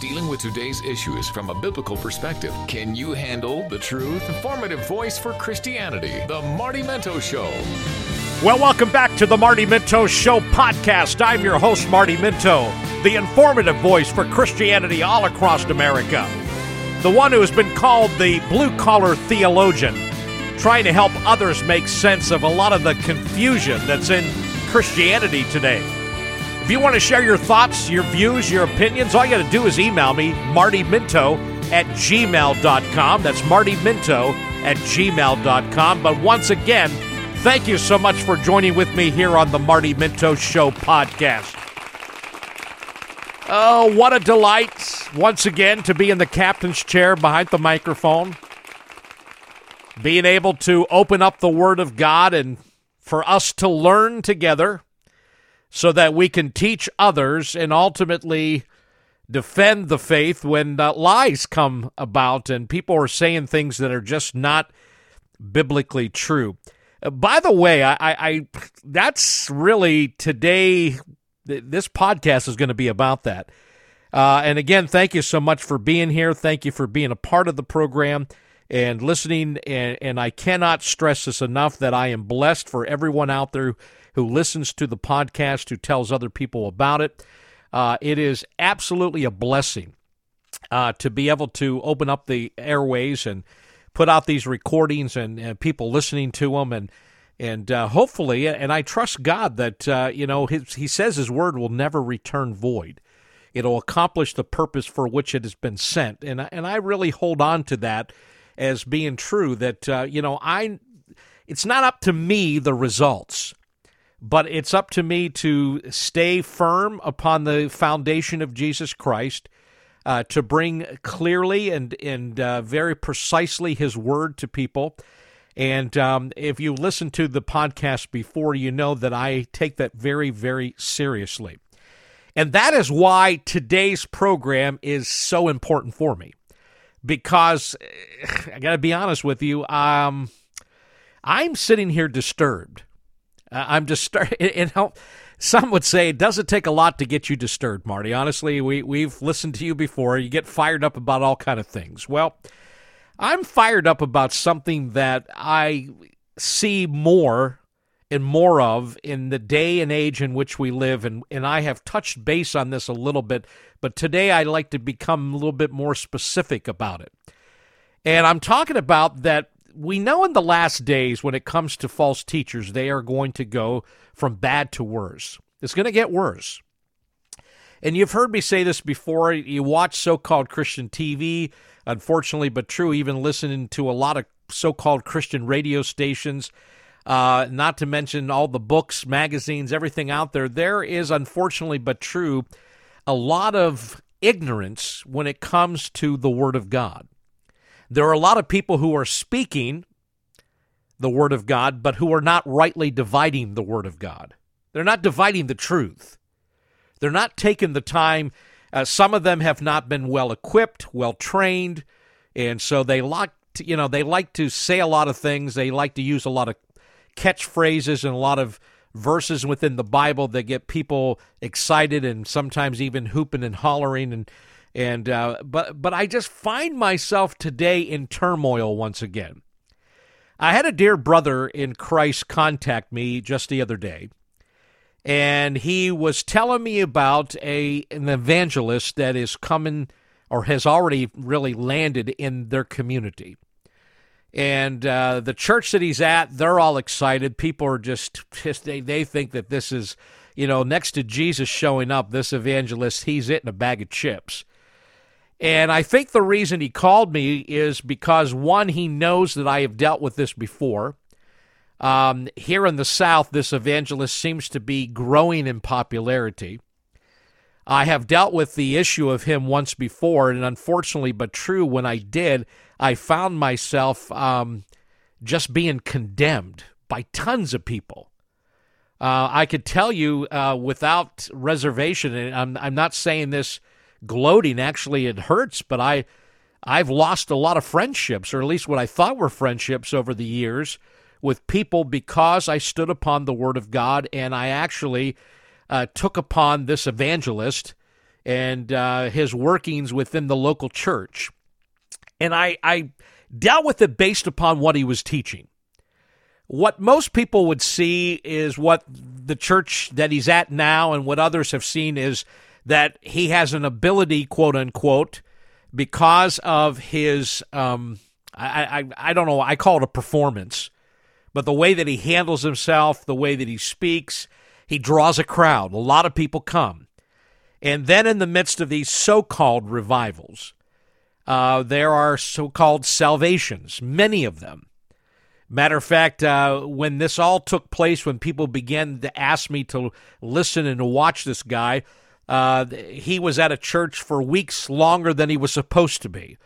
dealing with today's issues from a biblical perspective. Can you handle the truth? Informative voice for Christianity. The Marty Minto Show. Well, welcome back to the Marty Minto Show podcast. I'm your host, Marty Minto, the informative voice for Christianity all across America. The one who has been called the blue collar theologian, trying to help others make sense of a lot of the confusion that's in Christianity today. If you want to share your thoughts, your views, your opinions, all you got to do is email me, martyminto at gmail.com. That's martyminto at gmail.com. But once again, Thank you so much for joining with me here on the Marty Minto Show podcast. Oh, what a delight once again to be in the captain's chair behind the microphone. Being able to open up the Word of God and for us to learn together so that we can teach others and ultimately defend the faith when uh, lies come about and people are saying things that are just not biblically true. By the way, I, I that's really today. This podcast is going to be about that. Uh, and again, thank you so much for being here. Thank you for being a part of the program and listening. And, and I cannot stress this enough that I am blessed for everyone out there who listens to the podcast, who tells other people about it. Uh, it is absolutely a blessing uh, to be able to open up the airways and put out these recordings and, and people listening to them and and uh, hopefully and I trust God that uh, you know his, he says his word will never return void. It'll accomplish the purpose for which it has been sent, and and I really hold on to that as being true. That uh, you know I, it's not up to me the results, but it's up to me to stay firm upon the foundation of Jesus Christ uh, to bring clearly and and uh, very precisely His word to people. And um, if you listen to the podcast before, you know that I take that very, very seriously. And that is why today's program is so important for me. Because I got to be honest with you, um, I'm sitting here disturbed. Uh, I'm disturbed. You know, some would say it doesn't take a lot to get you disturbed, Marty. Honestly, we we've listened to you before. You get fired up about all kind of things. Well, I'm fired up about something that I see more and more of in the day and age in which we live, and and I have touched base on this a little bit, but today I'd like to become a little bit more specific about it. And I'm talking about that we know in the last days when it comes to false teachers, they are going to go from bad to worse. It's going to get worse. And you've heard me say this before. You watch so called Christian TV, unfortunately, but true, even listening to a lot of so called Christian radio stations, uh, not to mention all the books, magazines, everything out there. There is, unfortunately, but true, a lot of ignorance when it comes to the Word of God. There are a lot of people who are speaking the Word of God, but who are not rightly dividing the Word of God. They're not dividing the truth. They're not taking the time. Uh, some of them have not been well equipped, well trained, and so they like to, you know they like to say a lot of things. They like to use a lot of catchphrases and a lot of verses within the Bible that get people excited and sometimes even hooping and hollering and and uh, but but I just find myself today in turmoil once again. I had a dear brother in Christ contact me just the other day, and he was telling me about a an evangelist that is coming or has already really landed in their community. And uh, the church that he's at, they're all excited. People are just, just they, they think that this is, you know, next to Jesus showing up, this evangelist, he's eating a bag of chips. And I think the reason he called me is because, one, he knows that I have dealt with this before. Um, here in the South, this evangelist seems to be growing in popularity. I have dealt with the issue of him once before, and unfortunately, but true, when I did, I found myself um, just being condemned by tons of people. Uh, I could tell you uh, without reservation, and I'm, I'm not saying this gloating. Actually, it hurts, but I, I've lost a lot of friendships, or at least what I thought were friendships over the years, with people because I stood upon the Word of God and I actually uh, took upon this evangelist and uh, his workings within the local church. And I, I dealt with it based upon what he was teaching. What most people would see is what the church that he's at now and what others have seen is that he has an ability, quote unquote, because of his, um, I, I, I don't know, I call it a performance, but the way that he handles himself, the way that he speaks, he draws a crowd. A lot of people come. And then in the midst of these so called revivals, uh, there are so called salvations, many of them. Matter of fact, uh, when this all took place, when people began to ask me to listen and to watch this guy, uh, he was at a church for weeks longer than he was supposed to be.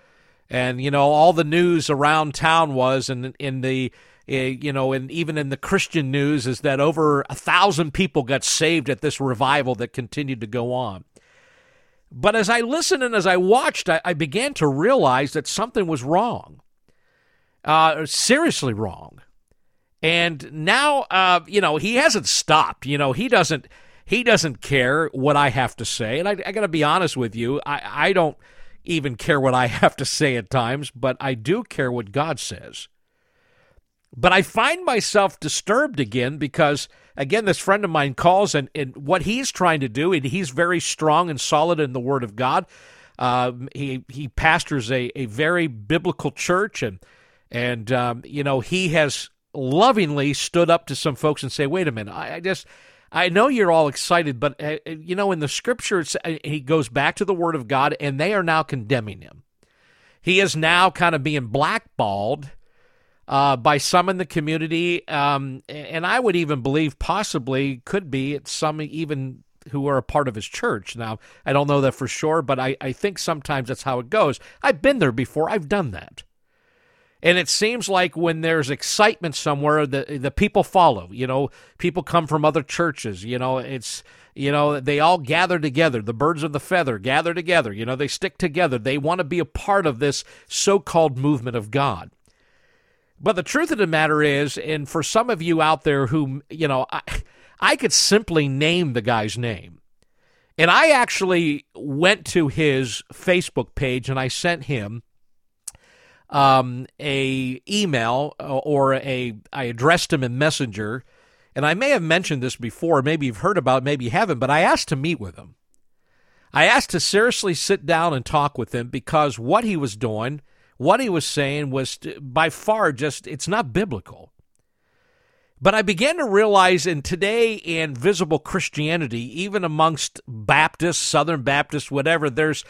And, you know, all the news around town was, and in the Eh, you know, and even in the Christian news, is that over a thousand people got saved at this revival that continued to go on. But as I listened and as I watched, I, I began to realize that something was wrong, uh, seriously wrong. And now, uh, you know, he hasn't stopped. You know, he doesn't he doesn't care what I have to say. And I, I got to be honest with you, I, I don't even care what I have to say at times, but I do care what God says. But I find myself disturbed again because, again, this friend of mine calls and, and what he's trying to do, and he's very strong and solid in the Word of God. Uh, he he pastors a, a very biblical church, and and um, you know he has lovingly stood up to some folks and say, "Wait a minute, I, I just." I know you're all excited, but uh, uh you know, in the scriptures, uh, he goes back to the word of God, and they are now condemning him. He is now kind of being blackballed uh, by some in the community, um, and I would even believe possibly could be some even who are a part of his church. Now, I don't know that for sure, but I, I think sometimes that's how it goes. I've been there before, I've done that. And it seems like when there's excitement somewhere, the the people follow. You know, people come from other churches. You know, it's you know they all gather together. The birds of the feather gather together. You know, they stick together. They want to be a part of this so-called movement of God. But the truth of the matter is, and for some of you out there who, you know, I, I could simply name the guy's name. And I actually went to his Facebook page and I sent him um, a email uh, or a I addressed him in Messenger, and I may have mentioned this before. Maybe you've heard about it, maybe you haven't. But I asked to meet with him. I asked to seriously sit down and talk with him because what he was doing what he was saying was by far just, it's not biblical. But I began to realize in today in visible Christianity, even amongst Baptists, Southern Baptists, whatever, there's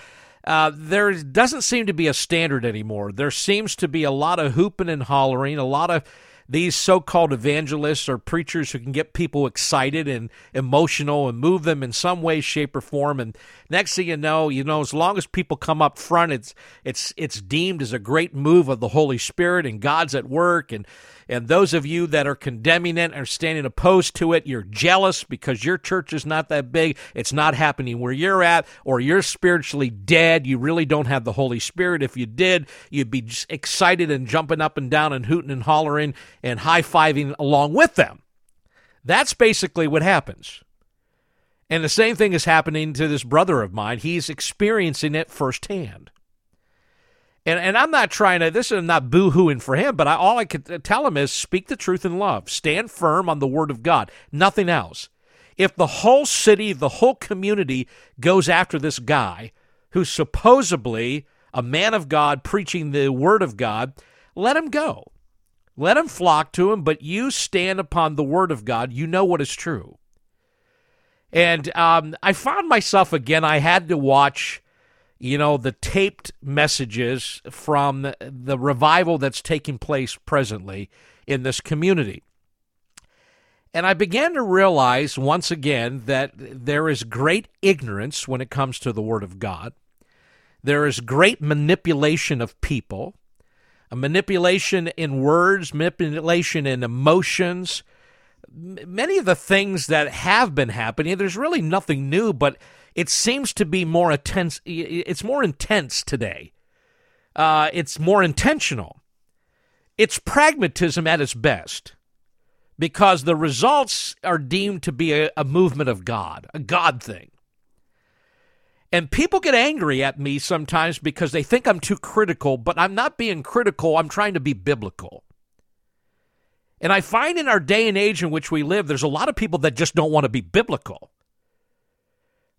uh, there doesn't seem to be a standard anymore. There seems to be a lot of hooping and hollering, a lot of these so-called evangelists or preachers who can get people excited and emotional and move them in some way shape or form and next thing you know you know as long as people come up front it's it's it's deemed as a great move of the holy spirit and god's at work and and those of you that are condemning it or standing opposed to it, you're jealous because your church is not that big. It's not happening where you're at, or you're spiritually dead. You really don't have the Holy Spirit. If you did, you'd be excited and jumping up and down and hooting and hollering and high fiving along with them. That's basically what happens. And the same thing is happening to this brother of mine. He's experiencing it firsthand. And, and I'm not trying to, this is not boo hooing for him, but I, all I could tell him is speak the truth in love. Stand firm on the word of God, nothing else. If the whole city, the whole community goes after this guy who's supposedly a man of God preaching the word of God, let him go. Let him flock to him, but you stand upon the word of God. You know what is true. And um, I found myself again, I had to watch you know, the taped messages from the revival that's taking place presently in this community. And I began to realize once again that there is great ignorance when it comes to the Word of God. There is great manipulation of people, a manipulation in words, manipulation in emotions. Many of the things that have been happening, there's really nothing new, but it seems to be more intense. It's more intense today. Uh, it's more intentional. It's pragmatism at its best because the results are deemed to be a, a movement of God, a God thing. And people get angry at me sometimes because they think I'm too critical, but I'm not being critical. I'm trying to be biblical. And I find in our day and age in which we live, there's a lot of people that just don't want to be biblical.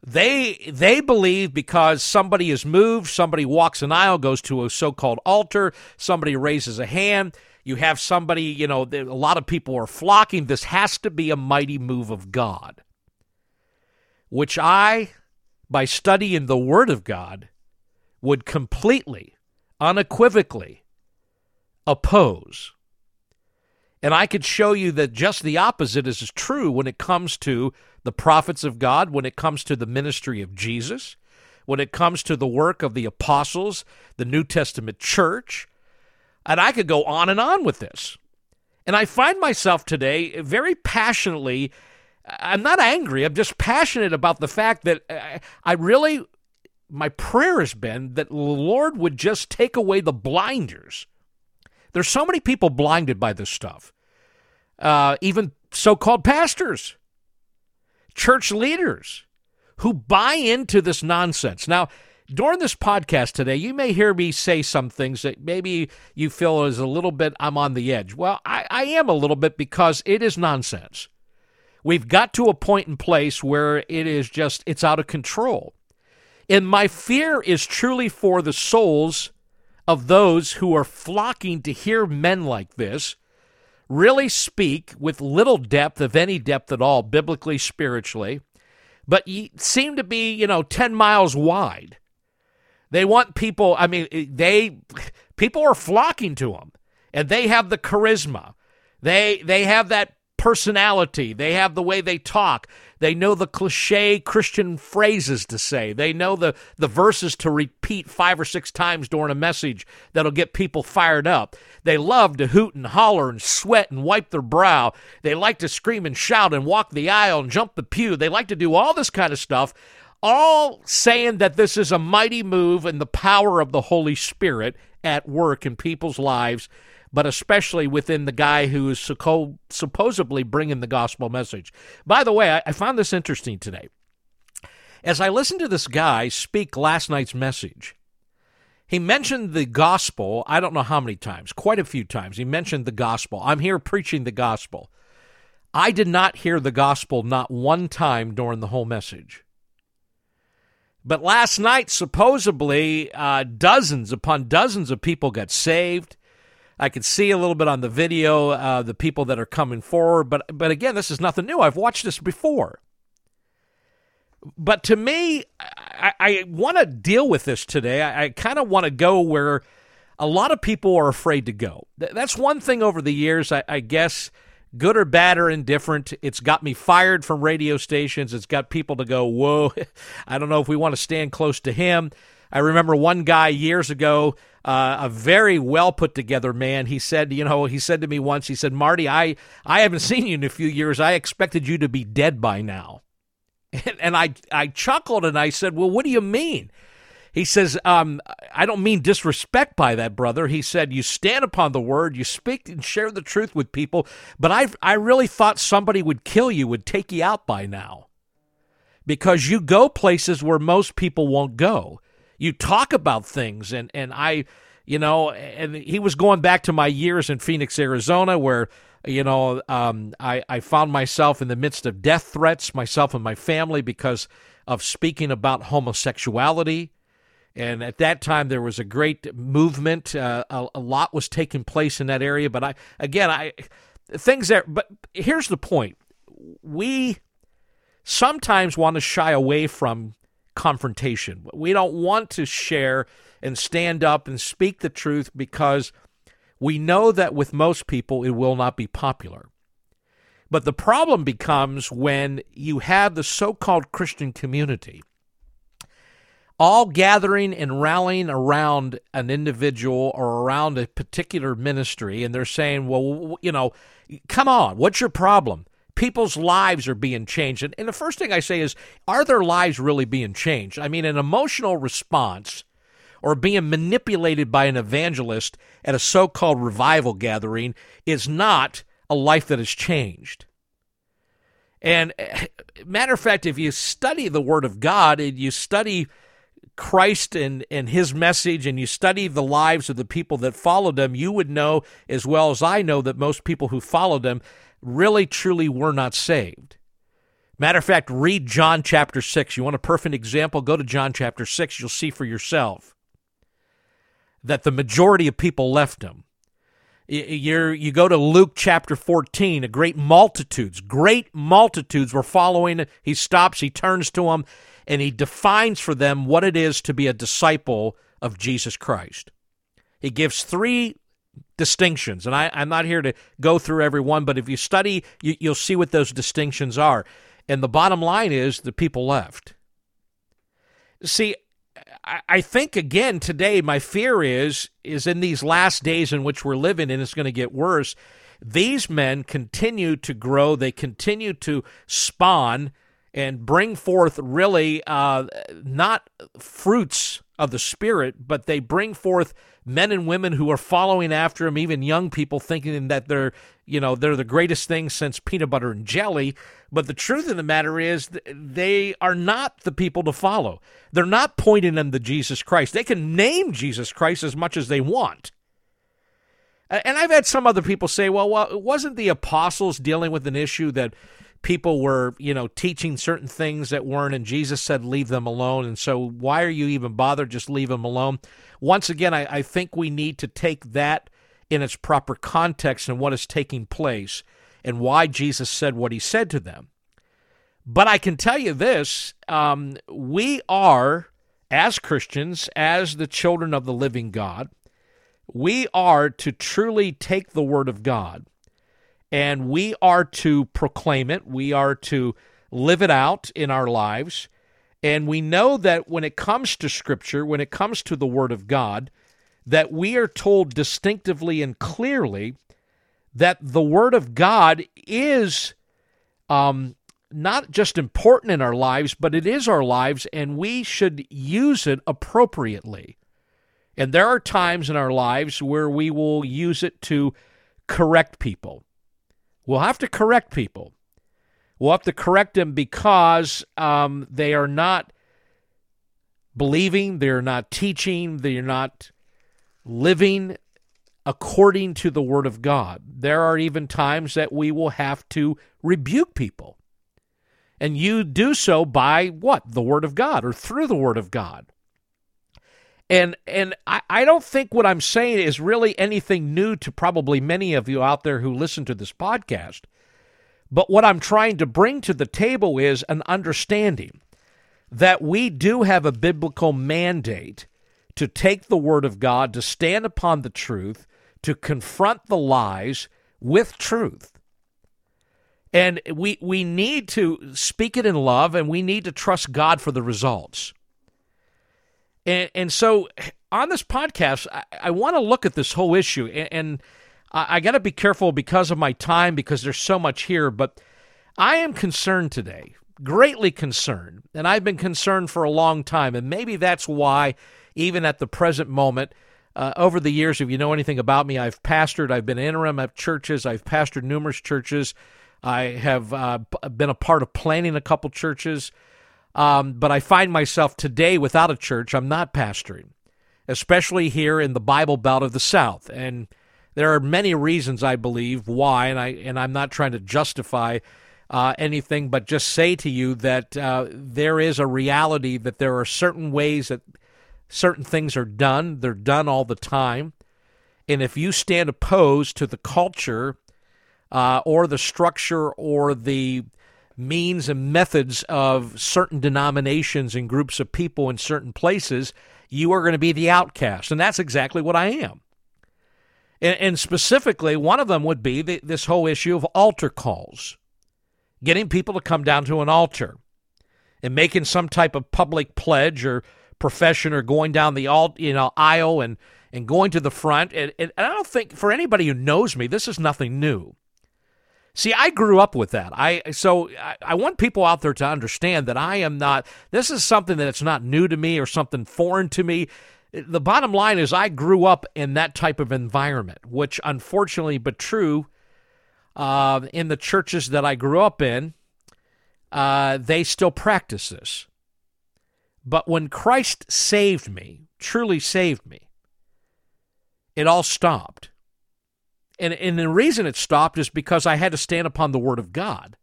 They they believe because somebody is moved, somebody walks an aisle, goes to a so-called altar, somebody raises a hand, you have somebody, you know, a lot of people are flocking. This has to be a mighty move of God, which I, by studying the Word of God, would completely, unequivocally oppose. And I could show you that just the opposite is true when it comes to the prophets of God, when it comes to the ministry of Jesus, when it comes to the work of the apostles, the New Testament church. And I could go on and on with this. And I find myself today very passionately, I'm not angry, I'm just passionate about the fact that uh, I really, my prayer has been that the Lord would just take away the blinders. There's so many people blinded by this stuff, uh, even so called pastors, church leaders who buy into this nonsense. Now, during this podcast today, you may hear me say some things that maybe you feel is a little bit, I'm on the edge. Well, I, I am a little bit because it is nonsense. We've got to a point in place where it is just, it's out of control. And my fear is truly for the souls of those who are flocking to hear men like this really speak with little depth, of any depth at all, biblically, spiritually, but seem to be, you know, 10 miles wide. They want people, I mean, eh, they people are flocking to them and they have the charisma. They they have that personality. They have the way they talk. They know the cliche Christian phrases to say. They know the, the verses to repeat five or six times during a message that'll get people fired up. They love to hoot and holler and sweat and wipe their brow. They like to scream and shout and walk the aisle and jump the pew. They like to do all this kind of stuff all saying that this is a mighty move and the power of the Holy Spirit at work in people's lives, but especially within the guy who is supposedly bringing the gospel message. By the way, I found this interesting today. As I listened to this guy speak last night's message, he mentioned the gospel, I don't know how many times, quite a few times. He mentioned the gospel. I'm here preaching the gospel. I did not hear the gospel not one time during the whole message. But last night, supposedly, uh, dozens upon dozens of people got saved. I could see a little bit on the video uh, the people that are coming forward, but but again, this is nothing new. I've watched this before. But to me, I, I want to deal with this today. I, I kind of want to go where a lot of people are afraid to go. That's one thing over the years, I, I guess good or bad or indifferent. It's got me fired from radio stations. It's got people to go, whoa, I don't know if we want to stand close to him. I remember one guy years ago, uh, a very well put together man. He said, you know, he said to me once, he said, Marty, I, I haven't seen you in a few years. I expected you to be dead by now. And, and I, I chuckled and I said, well, what do you mean? He says, um, I don't mean disrespect by that, brother. He said, You stand upon the word, you speak and share the truth with people, but I, I really thought somebody would kill you, would take you out by now. Because you go places where most people won't go. You talk about things, and, and I, you know, and he was going back to my years in Phoenix, Arizona, where you know, um, I, I found myself in the midst of death threats, myself and my family, because of speaking about homosexuality. And at that time, there was a great movement. Uh, a, a, lot was taking place in that area. But I, again, I things there. But here's the point: we sometimes want to shy away from confrontation. We don't want to share and stand up and speak the truth because we know that with most people it will not be popular. But the problem becomes when you have the so called Christian community all gathering and rallying around an individual or around a particular ministry, and they're saying, well, you know, come on, what's your problem? People's lives are being changed. And, and the first thing I say is, are their lives really being changed? I mean, an emotional response or being manipulated by an evangelist at a so called revival gathering is not a life that has changed. And eh, matter of fact, if you study the Word of God and you study Christ and, and his message and you study the lives of the people that followed him, you would know as well as I know that most people who followed him really truly were not saved. Matter of fact, read John chapter 6. You want a perfect example? Go to John chapter 6. You'll see for yourself that the majority of people left him. you you go to Luke chapter 14, a great multitudes, great multitudes were following. He stops, he turns to them, and he defines for them what it is to be a disciple of Jesus Christ. He gives three distinctions, and I, am not here to go through every one, but if you study, you, you'll see what those distinctions are. And the bottom line is the people left. See, I think again today, my fear is is in these last days in which we're living, and it's going to get worse. These men continue to grow; they continue to spawn and bring forth really uh, not fruits of the Spirit, but they bring forth men and women who are following after him, even young people thinking that they're, you know, they're the greatest thing since peanut butter and jelly. But the truth of the matter is, they are not the people to follow. They're not pointing them to Jesus Christ. They can name Jesus Christ as much as they want. And I've had some other people say, well, well, it wasn't the apostles dealing with an issue that people were, you know, teaching certain things that weren't, and Jesus said, leave them alone. And so, why are you even bothered? Just leave them alone. Once again, I, I think we need to take that in its proper context and what is taking place and why Jesus said what he said to them. But I can tell you this um, we are, as Christians, as the children of the living God, we are to truly take the Word of God and we are to proclaim it. We are to live it out in our lives. And we know that when it comes to Scripture, when it comes to the Word of God, that we are told distinctively and clearly that the Word of God is um, not just important in our lives, but it is our lives, and we should use it appropriately. And there are times in our lives where we will use it to correct people. We'll have to correct people. We'll have to correct them because um, they are not believing, they're not teaching, they're not living according to the Word of God. There are even times that we will have to rebuke people. And you do so by what? The Word of God or through the Word of God. And and I, I don't think what I'm saying is really anything new to probably many of you out there who listen to this podcast. But what I'm trying to bring to the table is an understanding that we do have a biblical mandate to take the Word of God, to stand upon the truth, to confront the lies with truth. And we, we need to speak it in love and we need to trust God for the results. And, and so on this podcast, I, I want to look at this whole issue, and, and I, I got to be careful because of my time because there's so much here. But I am concerned today, greatly concerned, and I've been concerned for a long time, and maybe that's why, even at the present moment. Uh, over the years, if you know anything about me, I've pastored, I've been interim at churches, I've pastored numerous churches. I have uh, been a part of planning a couple churches. Um, but I find myself today without a church. I'm not pastoring, especially here in the Bible Belt of the South. And there are many reasons I believe why, and I and I'm not trying to justify uh, anything, but just say to you that uh, there is a reality that there are certain ways that certain things are done. They're done all the time, and if you stand opposed to the culture uh, or the structure or the means and methods of certain denominations and groups of people in certain places, you are going to be the outcast. And that's exactly what I am. And, and specifically, one of them would be the, this whole issue of altar calls, getting people to come down to an altar and making some type of public pledge or profession or going down the alt, you know, aisle and, and going to the front. And, and I don't think for anybody who knows me, this is nothing new. See, I grew up with that. I so I, I, want people out there to understand that I am not. This is something that's not new to me or something foreign to me. The bottom line is, I grew up in that type of environment, which unfortunately, but true, uh, in the churches that I grew up in, uh, they still practice this. But when Christ saved me, truly saved me, it all stopped. And, and the reason it stopped is because I had to stand upon the Word of God.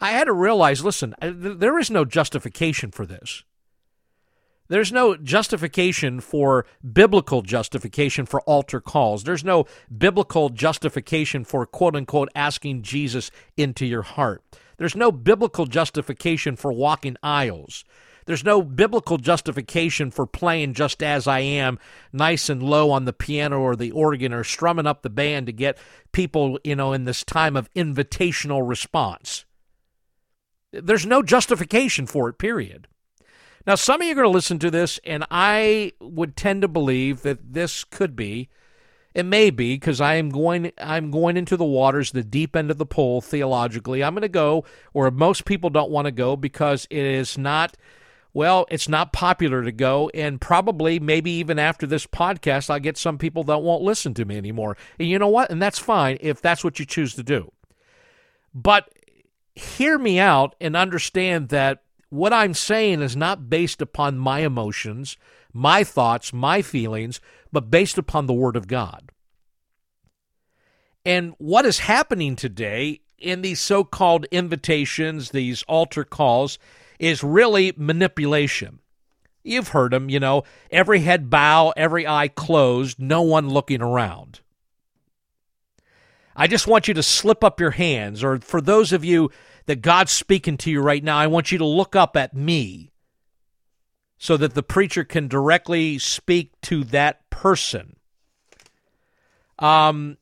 I had to realize listen, uh, there is no justification for this. There's no justification for biblical justification for altar calls. There's no biblical justification for quote unquote asking Jesus into your heart. There's no biblical justification for walking aisles. There's no biblical justification for playing just as I am, nice and low on the piano or the organ or strumming up the band to get people, you know, in this time of invitational response. There's no justification for it, period. Now, some of you are going to listen to this, and I would tend to believe that this could be, it may be, because I am going, I'm going into the waters, the deep end of the pool theologically. I'm going to go where most people don't want to go because it is not well, it's not popular to go, and probably maybe even after this podcast, I'll get some people that won't listen to me anymore. And you know what? And that's fine if that's what you choose to do. But hear me out and understand that what I'm saying is not based upon my emotions, my thoughts, my feelings, but based upon the Word of God. And what is happening today in these so called invitations, these altar calls, is really manipulation. You've heard them, you know, every head bow, every eye closed, no one looking around. I just want you to slip up your hands, or for those of you that God's speaking to you right now, I want you to look up at me so that the preacher can directly speak to that person. Um,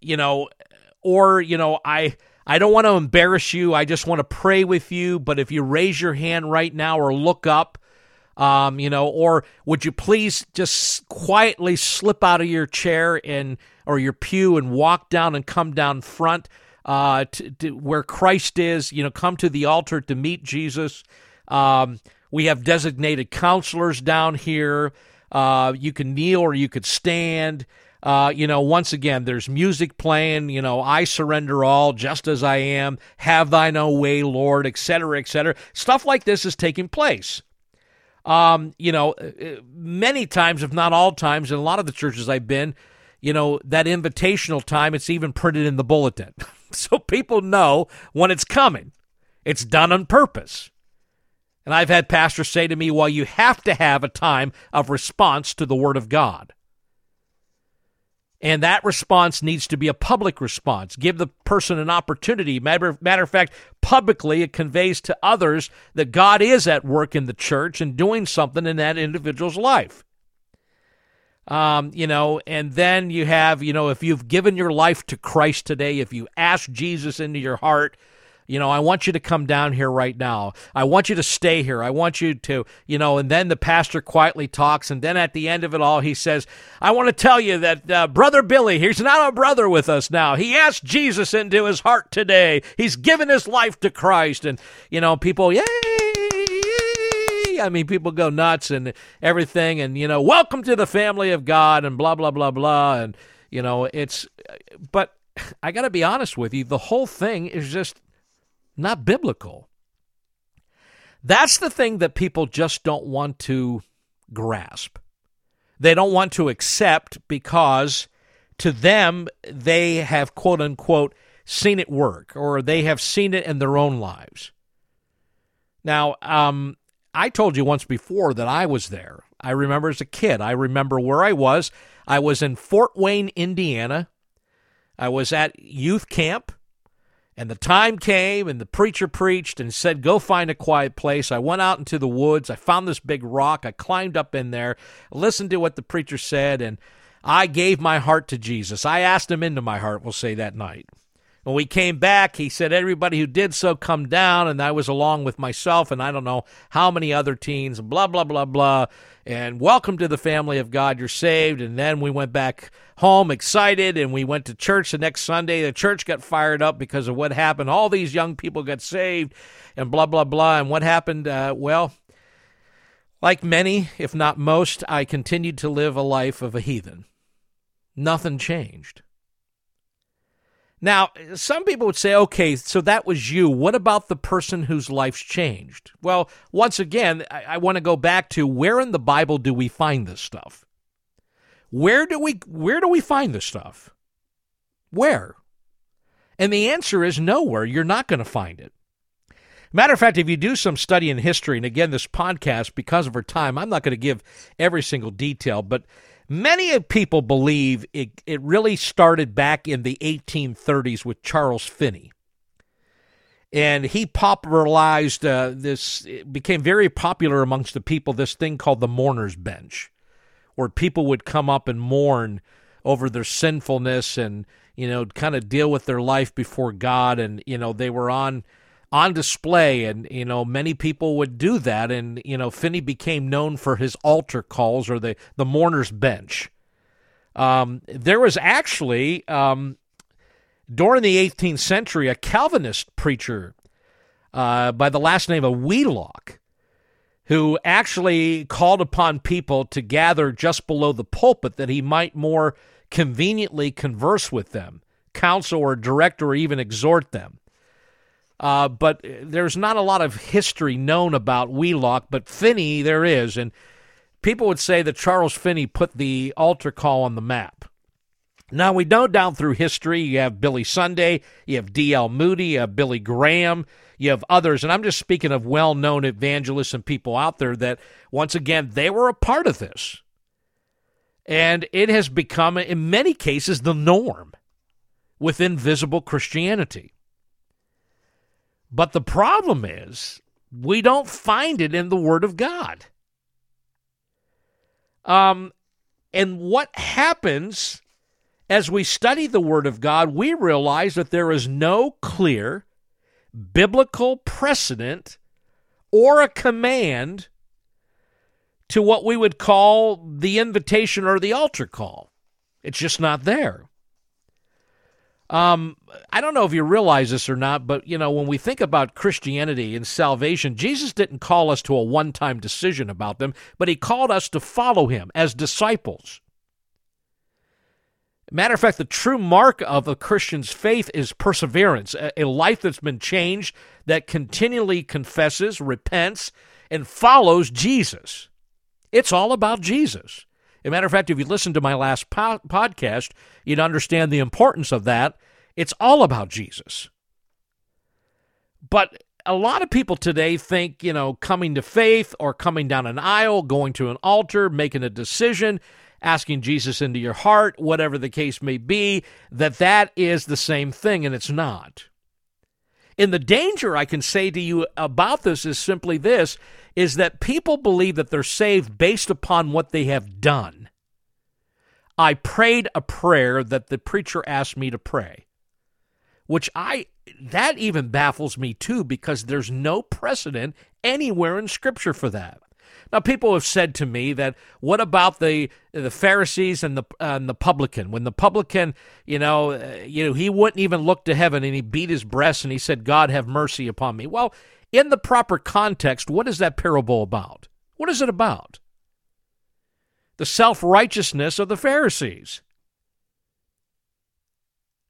you know, or, you know, I I don't want to embarrass you. I just want to pray with you. But if you raise your hand right now or look up, um, you know, or would you please just quietly slip out of your chair and or your pew and walk down and come down front uh, to, to where Christ is? You know, come to the altar to meet Jesus. Um, we have designated counselors down here. Uh, you can kneel or you could stand. Uh, you know, once again, there's music playing, you know, I surrender all just as I am, have thine own way, Lord, etc., etc. Stuff like this is taking place. Um, you know, uh, uh, many times, if not all times, in a lot of the churches I've been, you know, that invitational time, it's even printed in the bulletin. so people know when it's coming. It's done on purpose. And I've had pastors say to me, well, you have to have a time of response to the Word of God. And that response needs to be a public response. Give the person an opportunity. Matter, matter of fact, publicly, it conveys to others that God is at work in the church and doing something in that individual's life. Um, you know, and then you have, you know, if you've given your life to Christ today, if you ask Jesus into your heart, you know, I want you to come down here right now. I want you to stay here. I want you to, you know, and then the pastor quietly talks. And then at the end of it all, he says, I want to tell you that uh, Brother Billy, he's not a brother with us now. He asked Jesus into his heart today. He's given his life to Christ. And, you know, people, yay! I mean, people go nuts and everything, and you know, welcome to the family of God, and blah blah blah blah, and you know, it's. But I got to be honest with you, the whole thing is just not biblical. That's the thing that people just don't want to grasp. They don't want to accept because to them, they have quote unquote seen it work or they have seen it in their own lives. Now, um, I told you once before that I was there. I remember as a kid. I remember where I was. I was in Fort Wayne, Indiana. I was at youth camp. And the time came, and the preacher preached and said, Go find a quiet place. I went out into the woods. I found this big rock. I climbed up in there, listened to what the preacher said, and I gave my heart to Jesus. I asked him into my heart, we'll say that night. When we came back, he said, Everybody who did so come down, and I was along with myself, and I don't know how many other teens, blah, blah, blah, blah. And welcome to the family of God. You're saved. And then we went back home excited and we went to church the next Sunday. The church got fired up because of what happened. All these young people got saved and blah, blah, blah. And what happened? Uh, well, like many, if not most, I continued to live a life of a heathen. Nothing changed. Now, some people would say, okay, so that was you. What about the person whose life's changed? Well, once again, I, I want to go back to where in the Bible do we find this stuff? Where do we where do we find this stuff? Where? And the answer is nowhere. You're not going to find it. Matter of fact, if you do some study in history, and again, this podcast, because of our time, I'm not going to give every single detail, but Many people believe it, it really started back in the 1830s with Charles Finney. And he popularized uh, this, it became very popular amongst the people, this thing called the mourner's bench, where people would come up and mourn over their sinfulness and, you know, kind of deal with their life before God. And, you know, they were on on display and you know many people would do that and you know Finney became known for his altar calls or the the mourner's bench. Um, there was actually um, during the 18th century a Calvinist preacher uh, by the last name of Wheelock who actually called upon people to gather just below the pulpit that he might more conveniently converse with them counsel or direct or even exhort them uh, but there's not a lot of history known about Wheelock, but Finney there is. And people would say that Charles Finney put the altar call on the map. Now, we know down through history, you have Billy Sunday, you have D.L. Moody, you have Billy Graham, you have others. And I'm just speaking of well known evangelists and people out there that, once again, they were a part of this. And it has become, in many cases, the norm within visible Christianity. But the problem is, we don't find it in the Word of God. Um, and what happens as we study the Word of God, we realize that there is no clear biblical precedent or a command to what we would call the invitation or the altar call. It's just not there. Um, I don't know if you realize this or not, but you know, when we think about Christianity and salvation, Jesus didn't call us to a one time decision about them, but he called us to follow him as disciples. Matter of fact, the true mark of a Christian's faith is perseverance, a, life that's been changed, that continually confesses, repents, and follows Jesus. It's all about Jesus. A matter of fact, if you listen to my last po- podcast, you'd understand the importance of that. It's all about Jesus. But a lot of people today think, you know, coming to faith or coming down an aisle, going to an altar, making a decision, asking Jesus into your heart, whatever the case may be, that that is the same thing, and it's not. And the danger I can say to you about this is simply this is that people believe that they're saved based upon what they have done. I prayed a prayer that the preacher asked me to pray, which I that even baffles me too because there's no precedent anywhere in scripture for that. Now, people have said to me that what about the the Pharisees and the and the publican? When the publican, you know, uh, you know, he wouldn't even look to heaven and he beat his breast and he said, "God have mercy upon me." Well, in the proper context, what is that parable about? What is it about? The self righteousness of the Pharisees.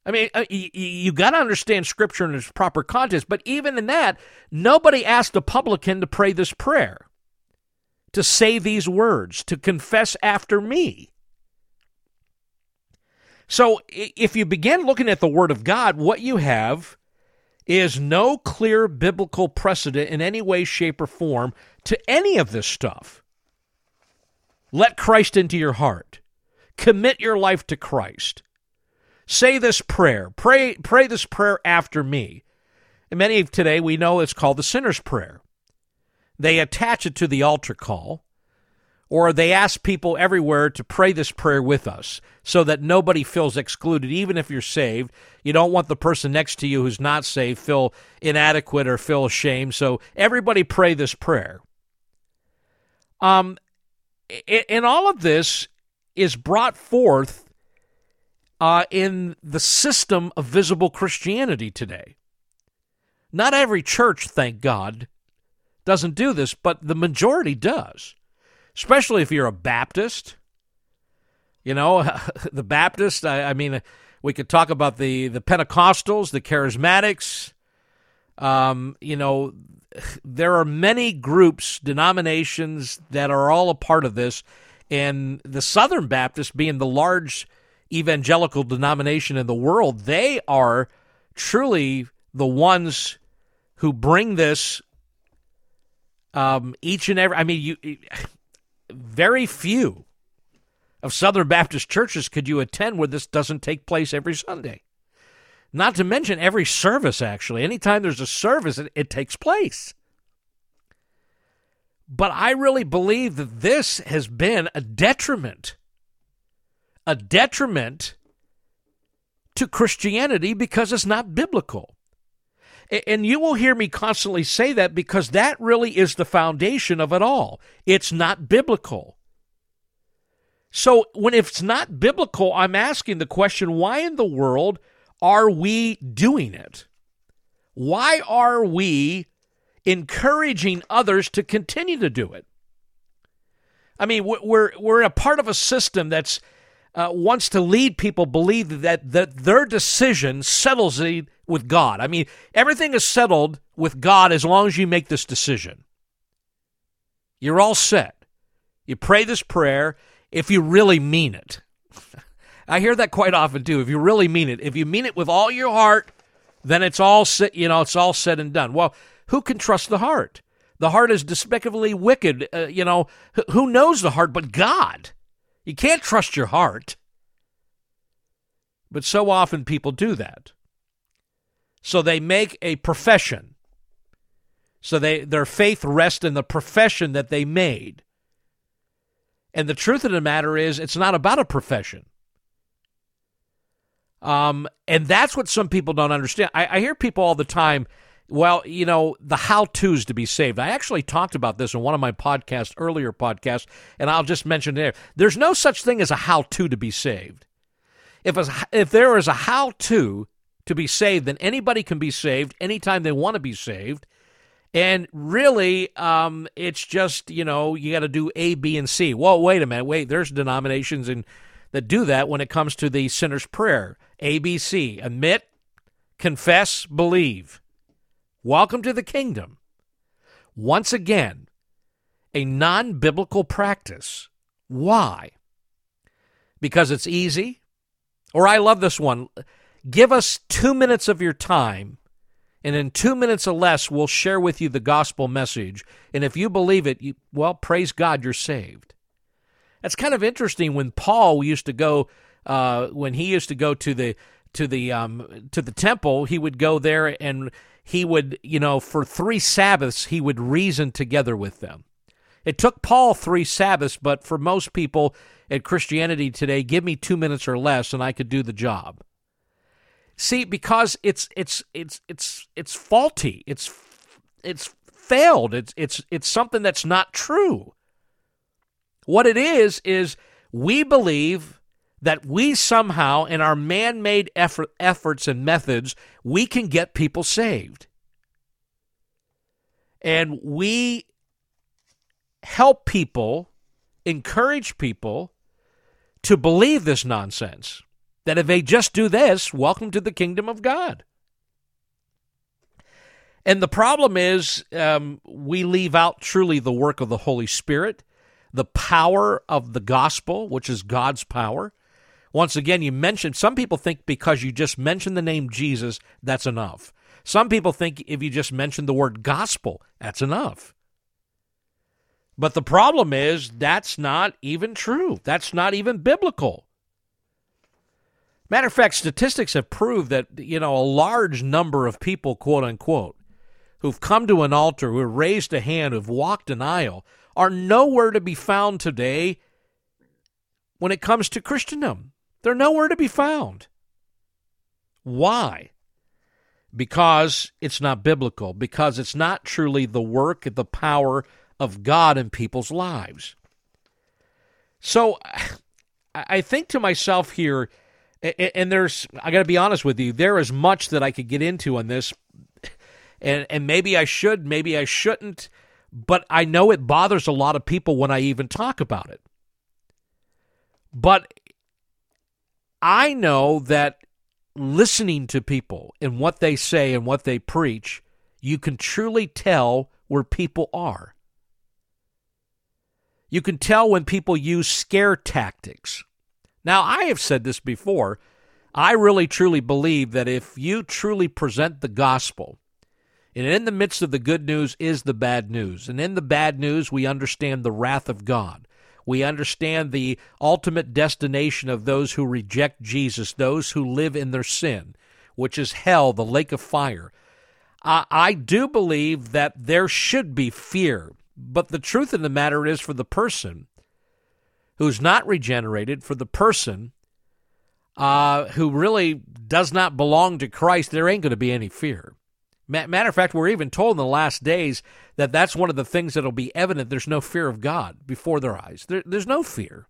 I mean, uh, you, got to understand Scripture in its proper context, but even in that, nobody asked a publican to pray this prayer, to say these words, to confess after me. So if you begin looking at the Word of God, what you have is no clear biblical precedent in any way, shape, or form to any of this stuff. Let Christ into your heart. Commit your life to Christ. Say this prayer. Pray, pray this prayer after me. And many of today we know it's called the sinner's prayer. They attach it to the altar call or they ask people everywhere to pray this prayer with us so that nobody feels excluded, even if you're saved. You don't want the person next to you who's not saved feel inadequate or feel ashamed. So everybody pray this prayer. Um, and all of this is brought forth uh, in the system of visible Christianity today. Not every church, thank God, doesn't do this, but the majority does especially if you're a Baptist. You know, the Baptist, I, I mean, We could talk about the the Pentecostals, the Charismatics. Um, you know, there are many groups, denominations that are all a part of this, and the Southern Baptists, being the large evangelical denomination in the world, they are truly the ones who bring this um, each and every. I mean, you very few of Southern Baptist churches could you attend where this doesn't take place every Sunday. Not to mention every service, actually. Anytime there's a service, it, it takes place. But I really believe that this has been a detriment, a detriment to Christianity because it's not biblical. And you will hear me constantly say that because that really is the foundation of it all. It's not biblical. So, when it's not biblical, I'm asking the question why in the world are we doing it? Why are we encouraging others to continue to do it? I mean, we're, we're a part of a system that's uh, wants to lead people believe that, that their decision settles it with God. I mean, everything is settled with God as long as you make this decision. You're all set. You pray this prayer if you really mean it. I hear that quite often too. If you really mean it, if you mean it with all your heart, then it's all set, you know, it's all said and done. Well, who can trust the heart? The heart is despicably wicked. Uh, you know, who knows the heart but God? You can't trust your heart. But so often people do that. So they make a profession. So they their faith rests in the profession that they made. And the truth of the matter is it's not about a profession. Um, and that's what some people don't understand. I, I hear people all the time, well, you know, the how to's to be saved. I actually talked about this in one of my podcasts, earlier podcasts, and I'll just mention there. There's no such thing as a how to to be saved. If, a, if there is a how to to be saved, then anybody can be saved anytime they want to be saved. And really, um, it's just, you know, you got to do A, B, and C. Well, wait a minute. Wait, there's denominations in, that do that when it comes to the sinner's prayer. A, B, C. Admit, confess, believe. Welcome to the kingdom. Once again, a non biblical practice. Why? Because it's easy. Or I love this one. Give us two minutes of your time, and in two minutes or less, we'll share with you the gospel message. And if you believe it, you, well, praise God, you're saved. That's kind of interesting. When Paul used to go, uh, when he used to go to the to the um, to the temple, he would go there and he would, you know, for three Sabbaths, he would reason together with them. It took Paul three Sabbaths, but for most people in Christianity today, give me two minutes or less, and I could do the job. See, because it's it's it's it's it's faulty. It's it's failed. It's it's it's something that's not true. What it is is we believe that we somehow in our man-made effort, efforts and methods we can get people saved. And we help people, encourage people to believe this nonsense that if they just do this, welcome to the kingdom of God. And the problem is, um, we leave out truly the work of the Holy Spirit, the power of the gospel, which is God's power. Once again, you mentioned, some people think because you just mention the name Jesus, that's enough. Some people think if you just mention the word gospel, that's enough. But the problem is, that's not even true. That's not even biblical. Matter of fact, statistics have proved that, you know, a large number of people, quote unquote, who've come to an altar, who have raised a hand, who've walked an aisle, are nowhere to be found today when it comes to Christendom. They're nowhere to be found. Why? Because it's not biblical, because it's not truly the work the power of God in people's lives. So I think to myself here, and there's I got to be honest with you, there is much that I could get into on this, and and maybe I should, maybe I shouldn't, but I know it bothers a lot of people when I even talk about it. But I know that listening to people and what they say and what they preach, you can truly tell where people are. You can tell when people use scare tactics. Now, I have said this before. I really truly believe that if you truly present the gospel, and in the midst of the good news is the bad news, and in the bad news, we understand the wrath of God. We understand the ultimate destination of those who reject Jesus, those who live in their sin, which is hell, the lake of fire. I, I do believe that there should be fear but the truth of the matter is, for the person who's not regenerated, for the person uh, who really does not belong to Christ, there ain't going to be any fear. Matter of fact, we're even told in the last days that that's one of the things that'll be evident. There's no fear of God before their eyes. There, there's no fear.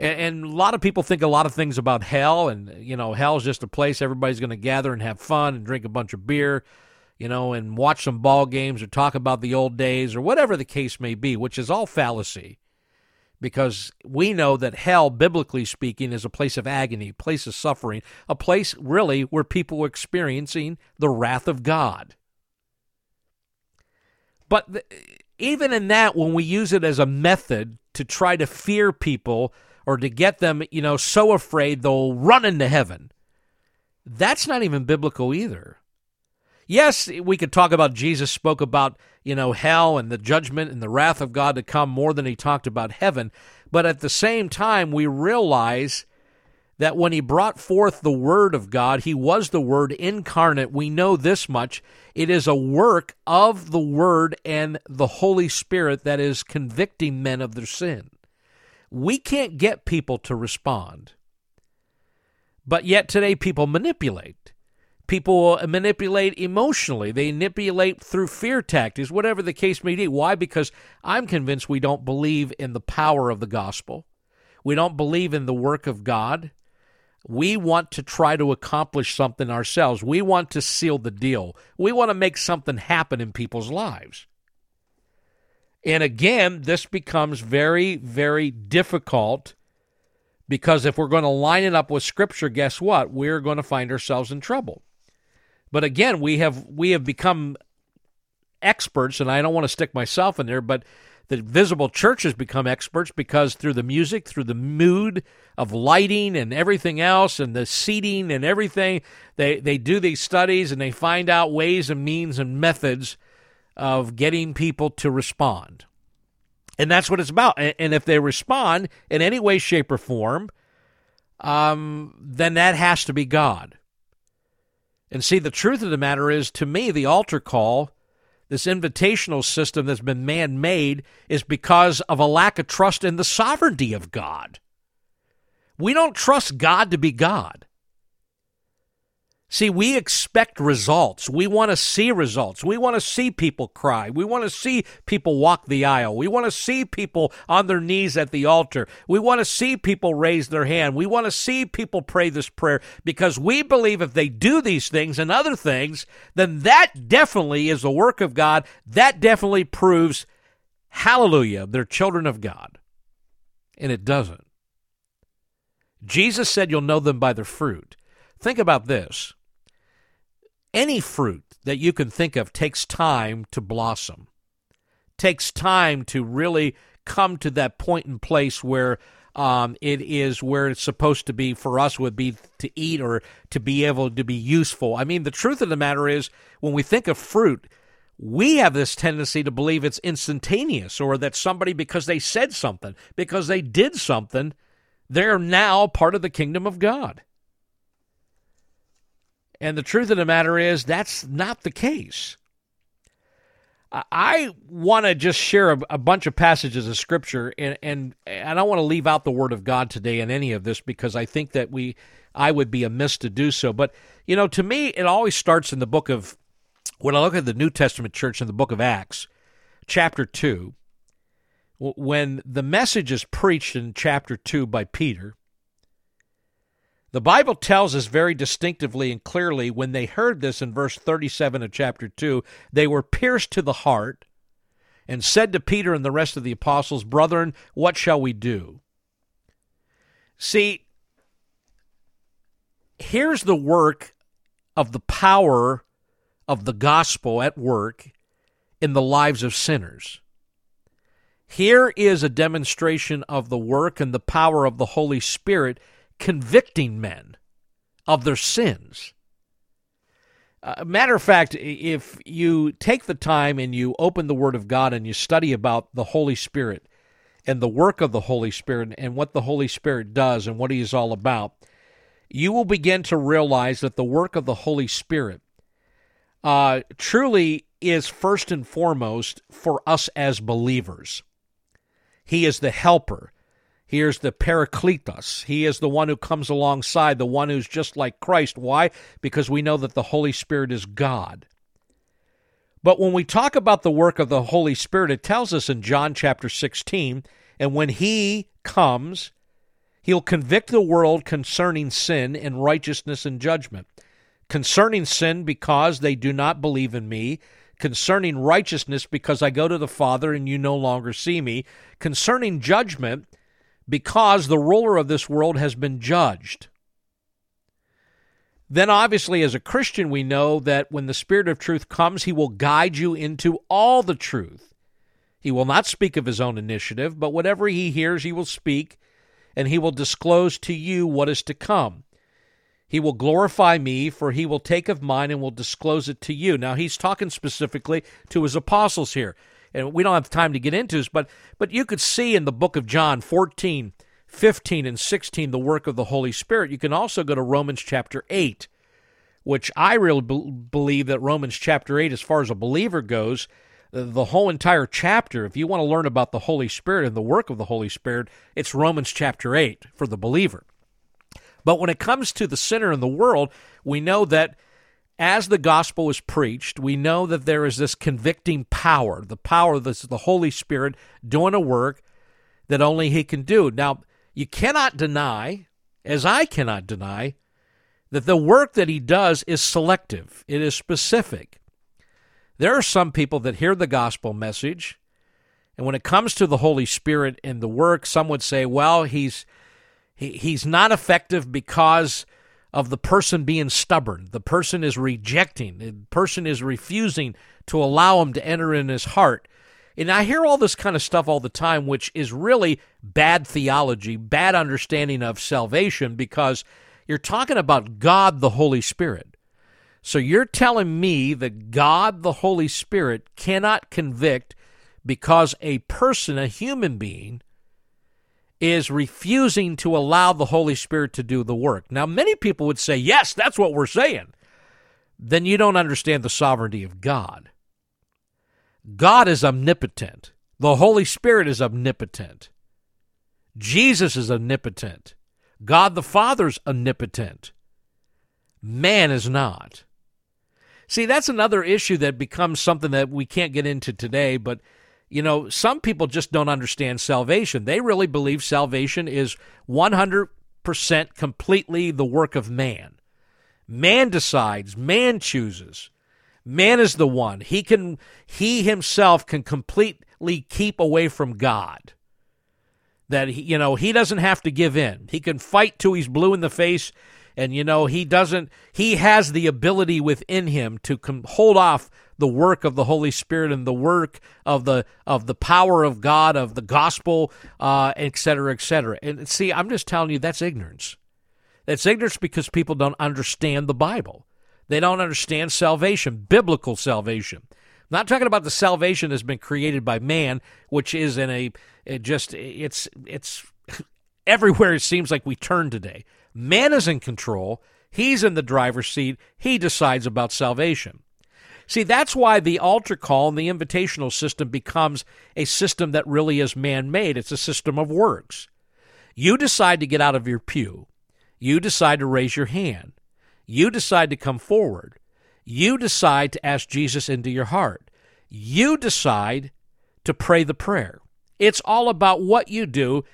And, and, a lot of people think a lot of things about hell, and you know, hell's just a place everybody's going to gather and have fun and drink a bunch of beer you know, and watch some ball games or talk about the old days or whatever the case may be, which is all fallacy. Because we know that hell, biblically speaking, is a place of agony, a place of suffering, a place really where people are experiencing the wrath of God. But even in that, when we use it as a method to try to fear people or to get them, you know, so afraid they'll run into heaven, that's not even biblical either. Yes, we could talk about Jesus spoke about, you know, hell and the judgment and the wrath of God to come more than he talked about heaven. But at the same time, we realize that when he brought forth the Word of God, he was the Word incarnate. We know this much. It is a work of the Word and the Holy Spirit that is convicting men of their sin. We can't get people to respond. But yet today people manipulate. People manipulate emotionally. They manipulate through fear tactics, whatever the case may be. Why? Because I'm convinced we don't believe in the power of the gospel. We don't believe in the work of God. We want to try to accomplish something ourselves. We want to seal the deal. We want to make something happen in people's lives. And again, this becomes very, very difficult because if we're going to line it up with Scripture, guess what? We're going to find ourselves in trouble. But again, we have we have become experts, and I don't want to stick myself in there, but the visible church has become experts because through the music, through the mood of lighting and everything else, and the seating and everything, they they do these studies and they find out ways and means and methods of getting people to respond. And that's what it's about. And if they respond in any way, shape, or form, um, then that has to be God. And see, the truth of the matter is, to me, the altar call, this invitational system that's been man made, is because of a lack of trust in the sovereignty of God. We don't trust God to be God. See, we expect results. We want to see results. We want to see people cry. We want to see people walk the aisle. We want to see people on their knees at the altar. We want to see people raise their hand. We want to see people pray this prayer because we believe if they do these things and other things, then that definitely is the work of God. That definitely proves, hallelujah, they're children of God. And it doesn't. Jesus said you'll know them by their fruit. Think about this any fruit that you can think of takes time to blossom, takes time to really come to that point and place where um, it is where it's supposed to be for us would be to eat or to be able to be useful. I mean, the truth of the matter is, when we think of fruit, we have this tendency to believe it's instantaneous or that somebody, because they said something, because they did something, they're now part of the kingdom of God. And the truth of the matter is, that's not the case. I want to just share a, bunch of passages of scripture, and, and I don't want to leave out the Word of God today in any of this because I think that we, I would be amiss to do so. But you know, to me, it always starts in the book of when I look at the New Testament church in the book of Acts, chapter two, when the message is preached in chapter two by Peter, the Bible tells us very distinctively and clearly when they heard this in verse 37 of chapter 2, they were pierced to the heart and said to Peter and the rest of the apostles, Brethren, what shall we do? See, here's the work of the power of the gospel at work in the lives of sinners. Here is a demonstration of the work and the power of the Holy Spirit convicting men of their sins. Uh, matter of fact, if you take the time and you open the Word of God and you study about the Holy Spirit and the work of the Holy Spirit and what the Holy Spirit does and what He is all about, you will begin to realize that the work of the Holy Spirit uh, truly is first and foremost for us as believers. He is the helper. He is the Parakletos. He is the one who comes alongside, the one who's just like Christ. Why? Because we know that the Holy Spirit is God. But when we talk about the work of the Holy Spirit, it tells us in John chapter 16, and when He comes, He'll convict the world concerning sin and righteousness and judgment. Concerning sin, because they do not believe in me. Concerning righteousness, because I go to the Father and you no longer see me. Concerning judgment, because the ruler of this world has been judged. Then, obviously, as a Christian, we know that when the Spirit of truth comes, he will guide you into all the truth. He will not speak of his own initiative, but whatever he hears, he will speak, and he will disclose to you what is to come. He will glorify me, for he will take of mine and will disclose it to you. Now, he's talking specifically to his apostles here. And we don't have time to get into this, but, but you could see in the book of John 14, 15, and 16 the work of the Holy Spirit. You can also go to Romans chapter 8, which I really be- believe that Romans chapter 8, as far as a believer goes, the whole entire chapter, if you want to learn about the Holy Spirit and the work of the Holy Spirit, it's Romans chapter 8 for the believer. But when it comes to the sinner in the world, we know that as the gospel is preached, we know that there is this convicting power, the power of the Holy Spirit doing a work that only He can do. Now, you cannot deny, as I cannot deny, that the work that He does is selective, it is specific. There are some people that hear the gospel message, and when it comes to the Holy Spirit and the work, some would say, well, he's he, he's not effective because of the person being stubborn. The person is rejecting. The person is refusing to allow him to enter in his heart. And I hear all this kind of stuff all the time, which is really bad theology, bad understanding of salvation, because you're talking about God the Holy Spirit. So you're telling me that God, the Holy Spirit, cannot convict because a person, a human being, is refusing to allow the Holy Spirit to do the work. Now, many people would say, yes, that's what we're saying. Then you don't understand the sovereignty of God. God is omnipotent, the Holy Spirit is omnipotent, Jesus is omnipotent, God the Father's omnipotent. Man is not. See, that's another issue that becomes something that we can't get into today, but you know, some people just don't understand salvation. They really believe salvation is 100% completely the work of man. Man decides, man chooses. Man is the one. He can he himself can completely keep away from God. That he, you know, he doesn't have to give in. He can fight till he's blue in the face and you know he doesn't he has the ability within him to com- hold off the work of the Holy Spirit and the work of the of the power of God of the gospel, uh, et cetera, et cetera. And see, I'm just telling you that's ignorance. That's ignorance because people don't understand the Bible. They don't understand salvation, biblical salvation. I'm not talking about the salvation that's been created by man, which is in a it just it's it's everywhere it seems like we turn today. Man is in control. He's in the driver's seat. He decides about salvation. See, that's why the altar call and the invitational system becomes a system that really is man made. It's a system of works. You decide to get out of your pew. You decide to raise your hand. You decide to come forward. You decide to ask Jesus into your heart. You decide to pray the prayer. It's all about what you do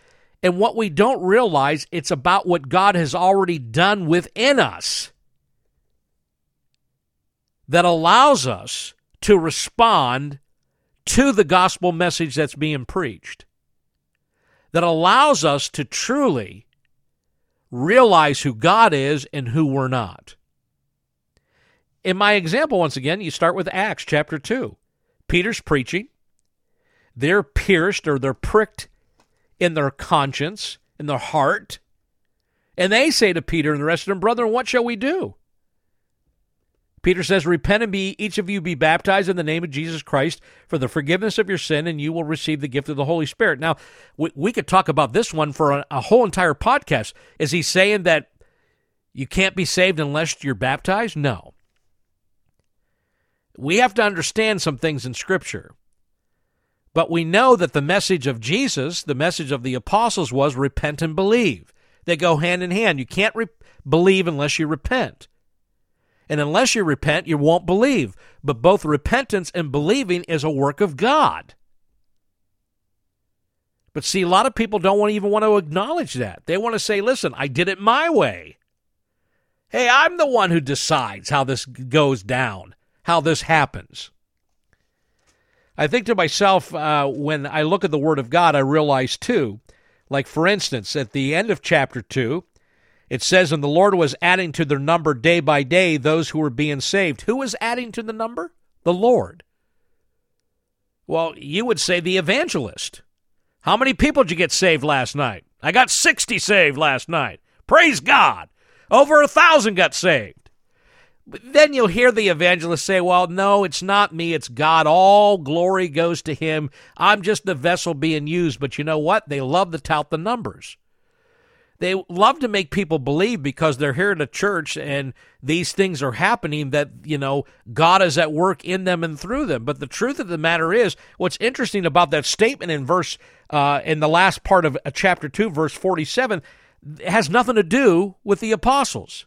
and what we don't realize, it's about what God has already done within us that allows us to respond to the gospel message that's being preached, that allows us to truly realize who God is and who we're not. In my example, once again, you start with Acts chapter 2. Peter's preaching. They're pierced or they're pricked in their conscience, in their heart. And they say to Peter and the rest of them, Brother, what shall we do? Peter says, Repent and be each of you be baptized in the name of Jesus Christ for the forgiveness of your sin, and you will receive the gift of the Holy Spirit. Now, we, we could talk about this one for a, a whole entire podcast. Is he saying that you can't be saved unless you're baptized? No. We have to understand some things in Scripture. But we know that the message of Jesus, the message of the apostles was repent and believe. They go hand in hand. You can't re- believe unless you repent. And unless you repent, you won't believe. But both repentance and believing is a work of God. But see, a lot of people don't even want to acknowledge that. They want to say, listen, I did it my way. Hey, I'm the one who decides how this goes down, how this happens. I think to myself, uh, when I look at the Word of God, I realize too, like for instance, at the end of chapter 2, it says, And the Lord was adding to their number day by day those who were being saved. Who was adding to the number? The Lord. Well, you would say the evangelist. How many people did you get saved last night? I got 60 saved last night. Praise God. Over a thousand got saved. But then you'll hear the evangelist say, Well, no, it's not me, it's God. All glory goes to Him. I'm just the vessel being used. But you know what? They love to tout the numbers. They love to make people believe because they're here at a church and these things are happening that, you know, God is at work in them and through them. But the truth of the matter is, what's interesting about that statement in verse, uh, in the last part of uh, chapter 2, verse 47, has nothing to do with the apostles.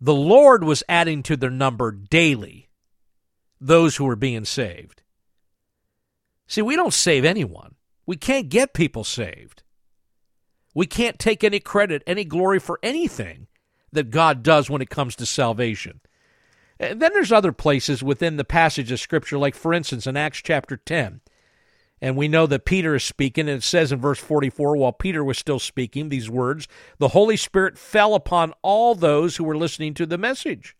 The Lord was adding to their number daily those who were being saved. See, we don't save anyone. We can't get people saved. We can't take any credit, any glory for anything that God does when it comes to salvation. And then there's other places within the passage of Scripture, like for instance in Acts chapter 10. And we know that Peter is speaking, and it says in verse 44 while Peter was still speaking these words, the Holy Spirit fell upon all those who were listening to the message.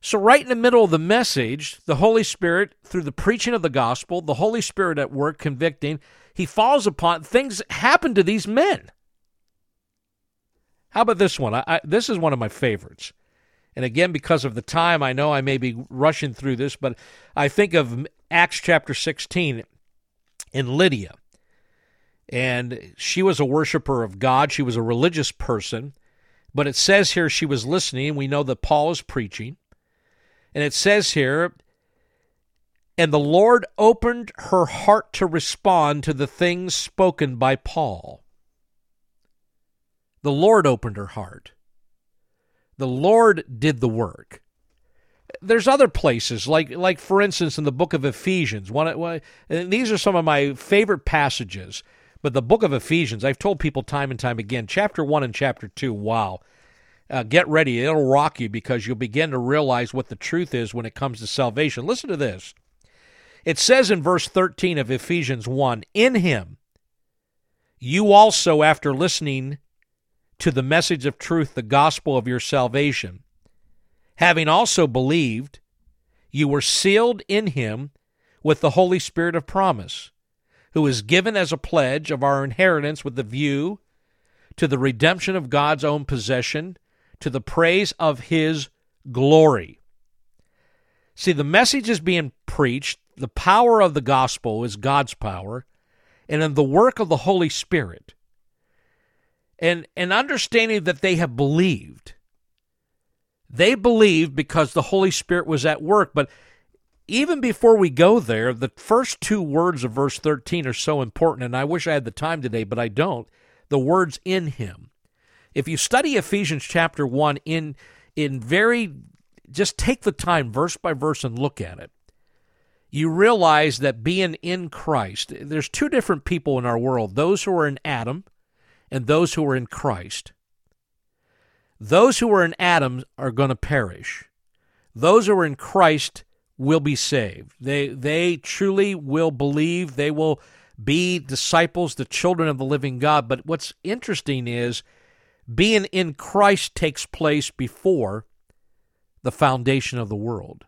So, right in the middle of the message, the Holy Spirit, through the preaching of the gospel, the Holy Spirit at work convicting, he falls upon things happen to these men. How about this one? I, I, this is one of my favorites. And again, because of the time, I know I may be rushing through this, but I think of Acts chapter 16 in Lydia. And she was a worshiper of God, she was a religious person. But it says here she was listening. We know that Paul is preaching. And it says here and the Lord opened her heart to respond to the things spoken by Paul. The Lord opened her heart. The Lord did the work. There's other places, like like for instance in the book of Ephesians. One, and these are some of my favorite passages. But the book of Ephesians, I've told people time and time again, chapter one and chapter two. Wow, uh, get ready; it'll rock you because you'll begin to realize what the truth is when it comes to salvation. Listen to this. It says in verse 13 of Ephesians 1 In him, you also, after listening to the message of truth, the gospel of your salvation, having also believed, you were sealed in him with the Holy Spirit of promise, who is given as a pledge of our inheritance with the view to the redemption of God's own possession, to the praise of his glory. See, the message is being preached the power of the gospel is God's power, and in the work of the Holy Spirit. And, and understanding that they have believed. They believed because the Holy Spirit was at work. But even before we go there, the first two words of verse 13 are so important, and I wish I had the time today, but I don't. The words in him. If you study Ephesians chapter 1 in in very just take the time verse by verse and look at it you realize that being in Christ, there's two different people in our world those who are in Adam and those who are in Christ. Those who are in Adam are going to perish. Those who are in Christ will be saved. They they truly will believe. They will be disciples, the children of the living God. But what's interesting is being in Christ takes place before the foundation of the world.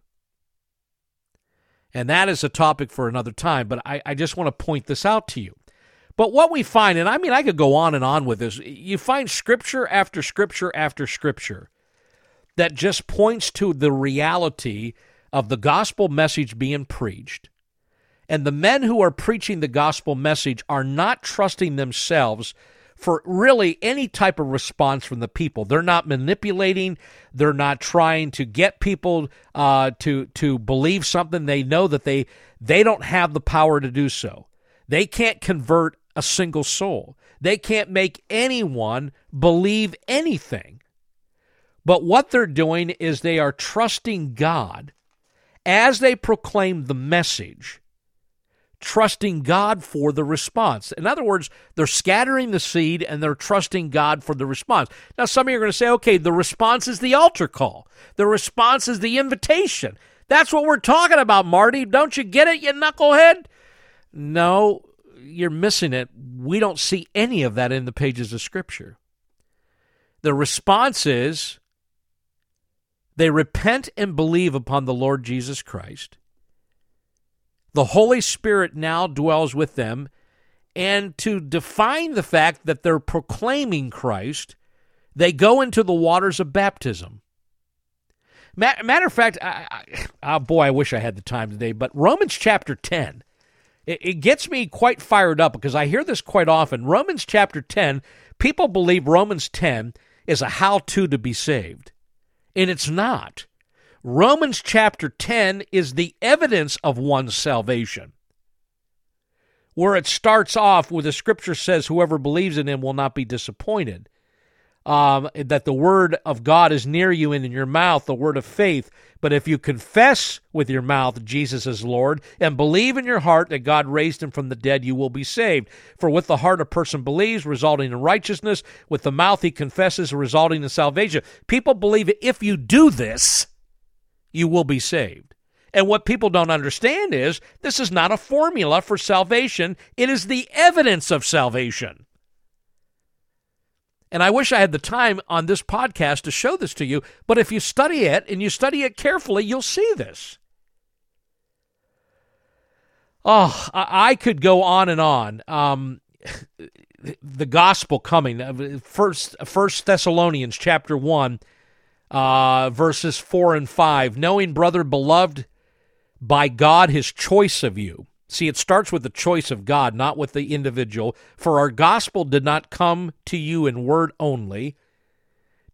And that is a topic for another time, but I, I just want to point this out to you. But what we find, and I mean, I could go on and on with this, you find scripture after scripture after scripture that just points to the reality of the gospel message being preached. And the men who are preaching the gospel message are not trusting themselves for really any type of response from the people. They're not manipulating. They're not trying to get people uh, to to believe something. They know that they they don't have the power to do so. They can't convert a single soul. They can't make anyone believe anything. But what they're doing is they are trusting God as they proclaim the message trusting God for the response. In other words, they're scattering the seed and they're trusting God for the response. Now, some of you are going to say, okay, the response is the altar call, the response is the invitation. That's what we're talking about, Marty. Don't you get it, you knucklehead? No, you're missing it. We don't see any of that in the pages of Scripture. The response is they repent and believe upon the Lord Jesus Christ the Holy Spirit now dwells with them. And to define the fact that they're proclaiming Christ, they go into the waters of baptism. Matter of fact, I, I, oh boy, I wish I had the time today, but Romans chapter 10, it, it gets me quite fired up because I hear this quite often. Romans chapter 10, people believe Romans 10 is a how to to be saved, and it's not. Romans chapter 10 is the evidence of one's salvation. Where it starts off with the scripture says, Whoever believes in him will not be disappointed. Um, that the word of God is near you and in your mouth, the word of faith. But if you confess with your mouth Jesus is Lord and believe in your heart that God raised him from the dead, you will be saved. For with the heart a person believes, resulting in righteousness. With the mouth he confesses, resulting in salvation. People believe if you do this, you will be saved. And what people don't understand is this is not a formula for salvation, it is the evidence of salvation. And I wish I had the time on this podcast to show this to you, but if you study it and you study it carefully, you'll see this. Oh, I could go on and on. Um, the gospel coming. First, First Thessalonians chapter one uh, verses 4 and 5. Knowing, brother, beloved by God, his choice of you. See, it starts with the choice of God, not with the individual. For our gospel did not come to you in word only,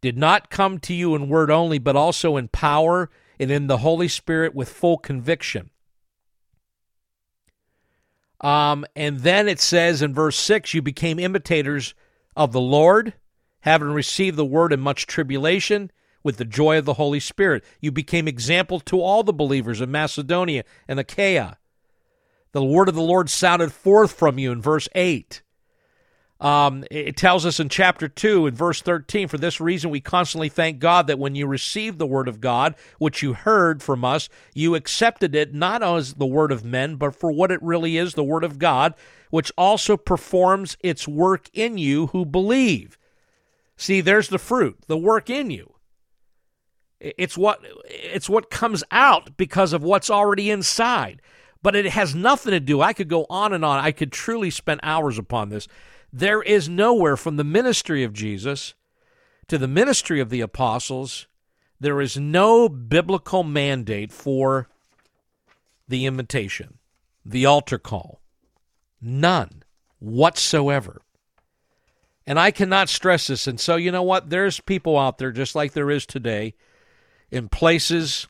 did not come to you in word only, but also in power and in the Holy Spirit with full conviction. Um, and then it says in verse 6 you became imitators of the Lord, having received the word in much tribulation with the joy of the Holy Spirit. You became example to all the believers in Macedonia and Achaia. The word of the Lord sounded forth from you in verse 8. Um, it tells us in chapter 2, in verse 13, for this reason we constantly thank God that when you received the word of God, which you heard from us, you accepted it not as the word of men, but for what it really is, the word of God, which also performs its work in you who believe. See, there's the fruit, the work in you. It's what it's what comes out because of what's already inside. But it has nothing to do. I could go on and on. I could truly spend hours upon this. There is nowhere from the ministry of Jesus to the ministry of the apostles, there is no biblical mandate for the invitation, the altar call. None whatsoever. And I cannot stress this. And so, you know what? There's people out there, just like there is today, in places,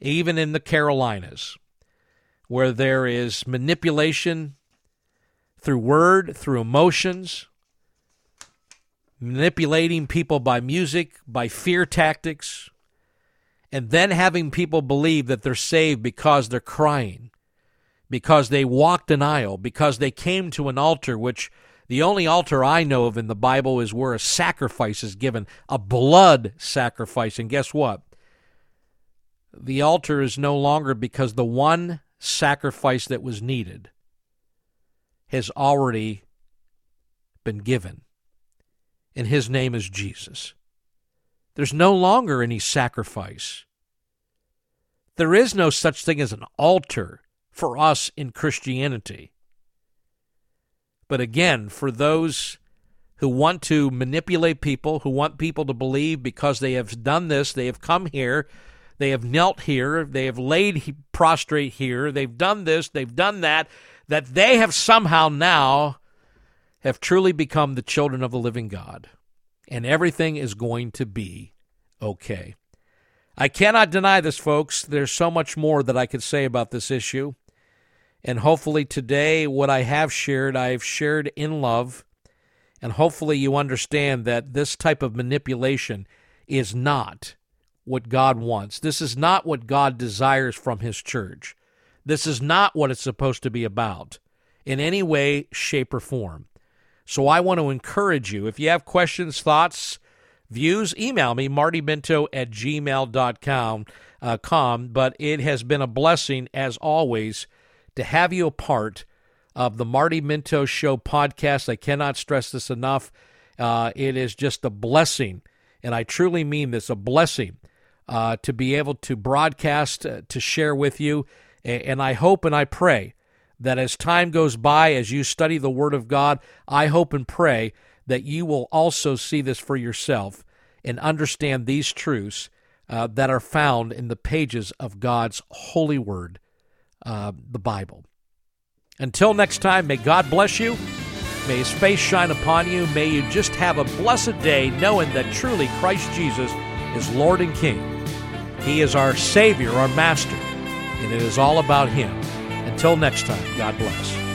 even in the Carolinas, where there is manipulation through word, through emotions, manipulating people by music, by fear tactics, and then having people believe that they're saved because they're crying, because they walked an aisle, because they came to an altar, which the only altar I know of in the Bible is where a sacrifice is given, a blood sacrifice. And guess what? The altar is no longer because the one sacrifice that was needed has already been given, and his name is Jesus. There's no longer any sacrifice. There is no such thing as an altar for us in Christianity. But again, for those who want to manipulate people, who want people to believe because they have done this, they have come here, they have knelt here, they have laid prostrate here, they've done this, they've done that, that they have somehow now have truly become the children of the living God. And everything is going to be okay. I cannot deny this, folks. There's so much more that I could say about this issue. And hopefully today, what I have shared, I've shared in love. And hopefully you understand that this type of manipulation is not what God wants. This is not what God desires from His church. This is not what it's supposed to be about in any way, shape, or form. So I want to encourage you. If you have questions, thoughts, views, email me, martyminto at gmail.com. Uh, com, but it has been a blessing, as always, to have you a part of the Marty Minto Show podcast. I cannot stress this enough. Uh, it is just a blessing, and I truly mean this a blessing uh, to be able to broadcast, uh, to share with you. And I hope and I pray that as time goes by, as you study the Word of God, I hope and pray that you will also see this for yourself and understand these truths uh, that are found in the pages of God's holy word, uh, the Bible. Until next time, may God bless you. May his face shine upon you. May you just have a blessed day knowing that truly Christ Jesus is Lord and King. He is our Savior, our Master, and it is all about him. Until next time, God bless.